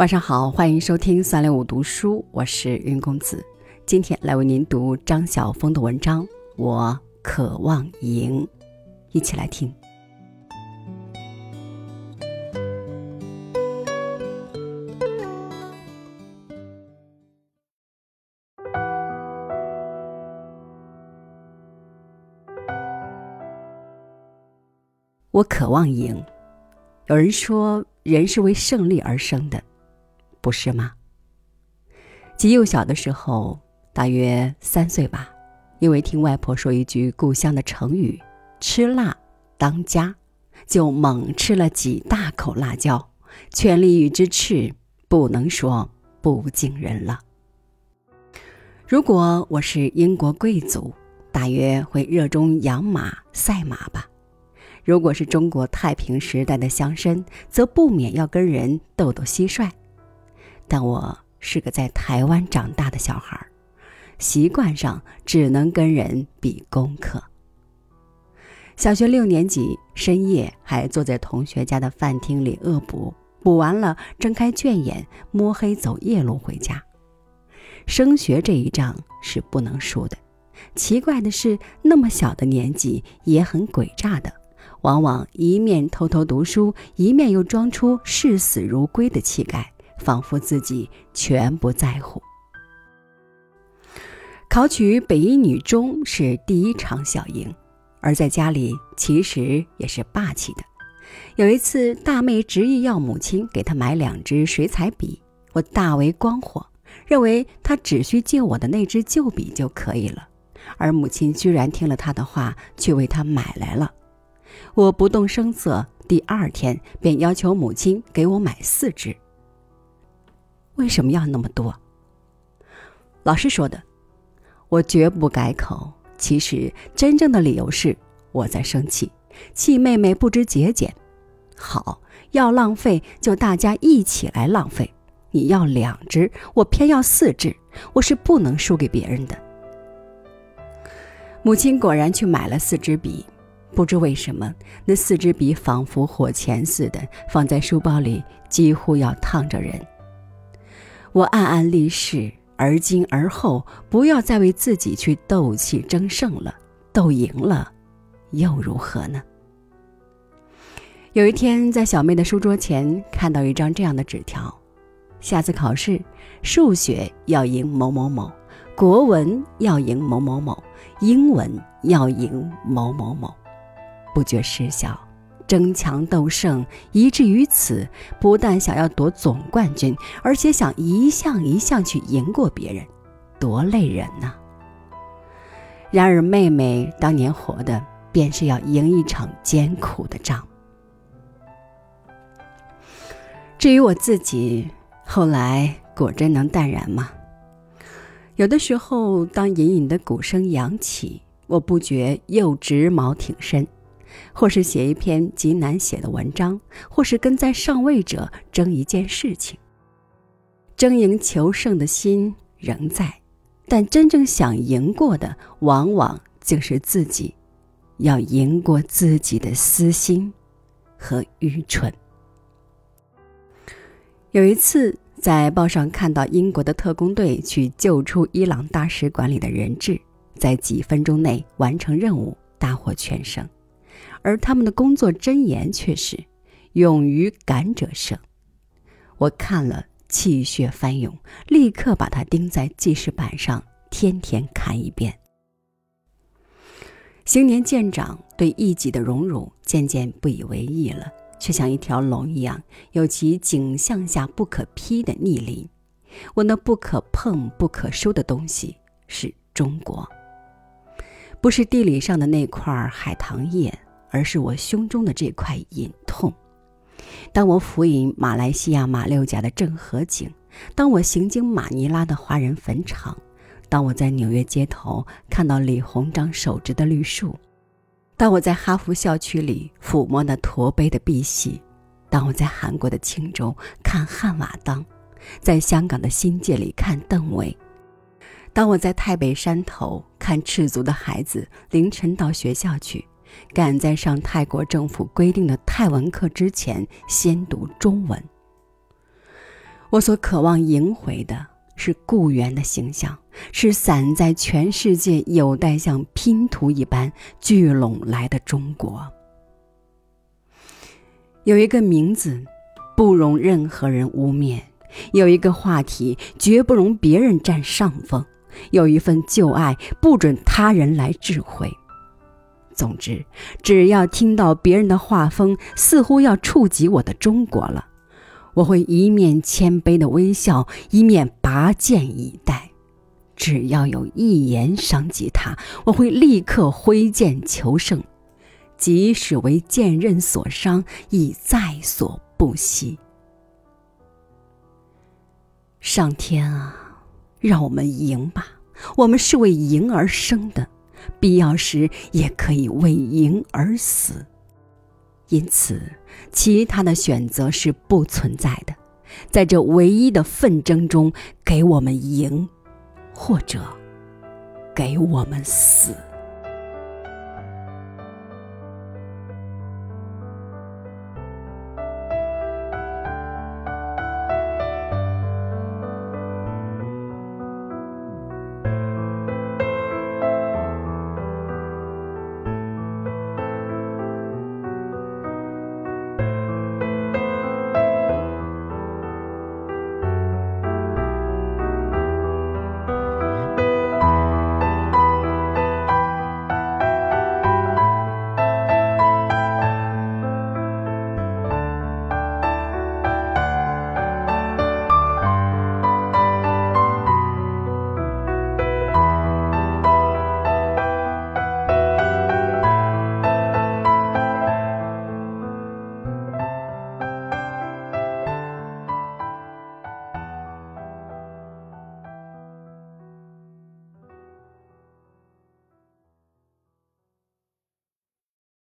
晚上好，欢迎收听三六五读书，我是云公子。今天来为您读张晓峰的文章《我渴望赢》，一起来听。我渴望赢。有人说，人是为胜利而生的。不是吗？极幼小的时候，大约三岁吧，因为听外婆说一句故乡的成语“吃辣当家”，就猛吃了几大口辣椒，全力与之斥，不能说不惊人了。如果我是英国贵族，大约会热衷养马、赛马吧；如果是中国太平时代的乡绅，则不免要跟人斗斗蟋蟀。但我是个在台湾长大的小孩，习惯上只能跟人比功课。小学六年级深夜还坐在同学家的饭厅里恶补，补完了睁开卷眼，摸黑走夜路回家。升学这一仗是不能输的。奇怪的是，那么小的年纪也很诡诈的，往往一面偷偷读书，一面又装出视死如归的气概。仿佛自己全不在乎。考取北一女中是第一场小赢，而在家里其实也是霸气的。有一次，大妹执意要母亲给她买两支水彩笔，我大为光火，认为她只需借我的那支旧笔就可以了。而母亲居然听了她的话，去为她买来了。我不动声色，第二天便要求母亲给我买四支。为什么要那么多？老师说的，我绝不改口。其实真正的理由是我在生气，气妹妹不知节俭。好，要浪费就大家一起来浪费。你要两支，我偏要四支，我是不能输给别人的。母亲果然去买了四支笔，不知为什么，那四支笔仿佛火钳似的，放在书包里几乎要烫着人。我暗暗立誓，而今而后不要再为自己去斗气争胜了。斗赢了，又如何呢？有一天，在小妹的书桌前看到一张这样的纸条：下次考试，数学要赢某某某，国文要赢某某某，英文要赢某某某，不觉失笑。争强斗胜，以至于此，不但想要夺总冠军，而且想一项一项去赢过别人，多累人呐！然而妹妹当年活的，便是要赢一场艰苦的仗。至于我自己，后来果真能淡然吗？有的时候，当隐隐的鼓声扬起，我不觉又直毛挺身。或是写一篇极难写的文章，或是跟在上位者争一件事情。争赢求胜的心仍在，但真正想赢过的，往往竟是自己。要赢过自己的私心和愚蠢。有一次在报上看到英国的特工队去救出伊朗大使馆里的人质，在几分钟内完成任务，大获全胜。而他们的工作箴言却是“勇于敢者胜”。我看了气血翻涌，立刻把它钉在记事板上，天天看一遍。行年渐长，对异己的荣辱渐渐不以为意了，却像一条龙一样，有其颈项下不可劈的逆鳞。我那不可碰、不可收的东西是中国，不是地理上的那块海棠叶。而是我胸中的这块隐痛。当我俯饮马来西亚马六甲的正和景，当我行经马尼拉的华人坟场，当我在纽约街头看到李鸿章手植的绿树，当我在哈佛校区里抚摸那驼背的碧玺，当我在韩国的青州看汉瓦当，在香港的新界里看邓伟，当我在太北山头看赤足的孩子凌晨到学校去。赶在上泰国政府规定的泰文课之前，先读中文。我所渴望赢回的是故园的形象，是散在全世界、有待像拼图一般聚拢来的中国。有一个名字，不容任何人污蔑；有一个话题，绝不容别人占上风；有一份旧爱，不准他人来智慧。总之，只要听到别人的画风似乎要触及我的中国了，我会一面谦卑的微笑，一面拔剑以待。只要有一言伤及他，我会立刻挥剑求胜，即使为剑刃所伤，亦在所不惜。上天啊，让我们赢吧！我们是为赢而生的。必要时也可以为赢而死，因此，其他的选择是不存在的。在这唯一的纷争中，给我们赢，或者给我们死。